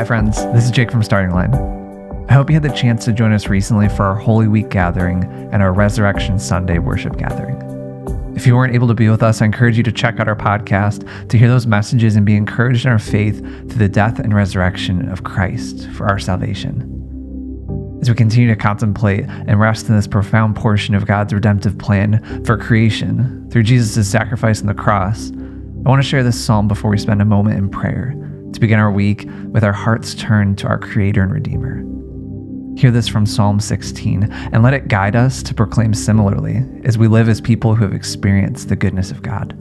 Hi, friends. This is Jake from Starting Line. I hope you had the chance to join us recently for our Holy Week gathering and our Resurrection Sunday worship gathering. If you weren't able to be with us, I encourage you to check out our podcast to hear those messages and be encouraged in our faith through the death and resurrection of Christ for our salvation. As we continue to contemplate and rest in this profound portion of God's redemptive plan for creation through Jesus' sacrifice on the cross, I want to share this psalm before we spend a moment in prayer to begin our week with our hearts turned to our Creator and Redeemer. Hear this from Psalm 16 and let it guide us to proclaim similarly as we live as people who have experienced the goodness of God.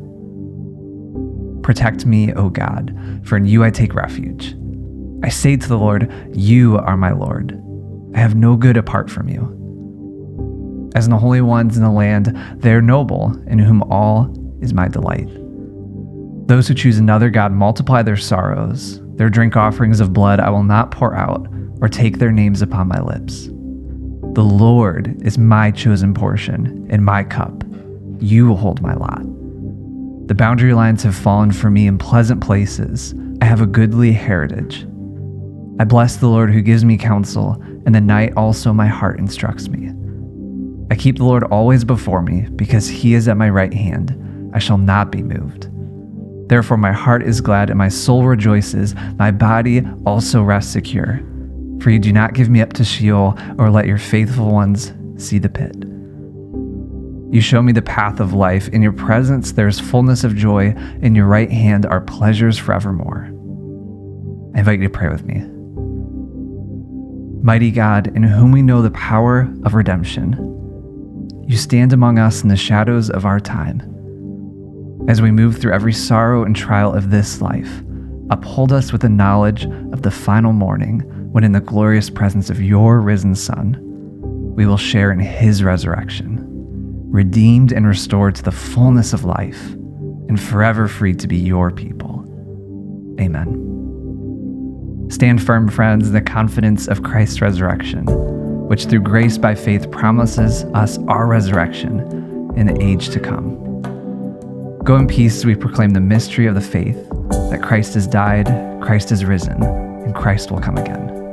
Protect me, O God, for in you I take refuge. I say to the Lord, You are my Lord. I have no good apart from you. As in the holy ones in the land, they are noble, in whom all is my delight. Those who choose another God multiply their sorrows. Their drink offerings of blood I will not pour out, or take their names upon my lips. The Lord is my chosen portion and my cup. You will hold my lot. The boundary lines have fallen for me in pleasant places. I have a goodly heritage. I bless the Lord who gives me counsel, and the night also my heart instructs me. I keep the Lord always before me, because he is at my right hand. I shall not be moved. Therefore, my heart is glad and my soul rejoices. My body also rests secure. For you do not give me up to Sheol or let your faithful ones see the pit. You show me the path of life. In your presence there is fullness of joy. In your right hand are pleasures forevermore. I invite you to pray with me. Mighty God, in whom we know the power of redemption, you stand among us in the shadows of our time. As we move through every sorrow and trial of this life, uphold us with the knowledge of the final morning when, in the glorious presence of your risen Son, we will share in his resurrection, redeemed and restored to the fullness of life, and forever free to be your people. Amen. Stand firm, friends, in the confidence of Christ's resurrection, which through grace by faith promises us our resurrection in the age to come. Go in peace we proclaim the mystery of the faith that Christ has died, Christ has risen, and Christ will come again.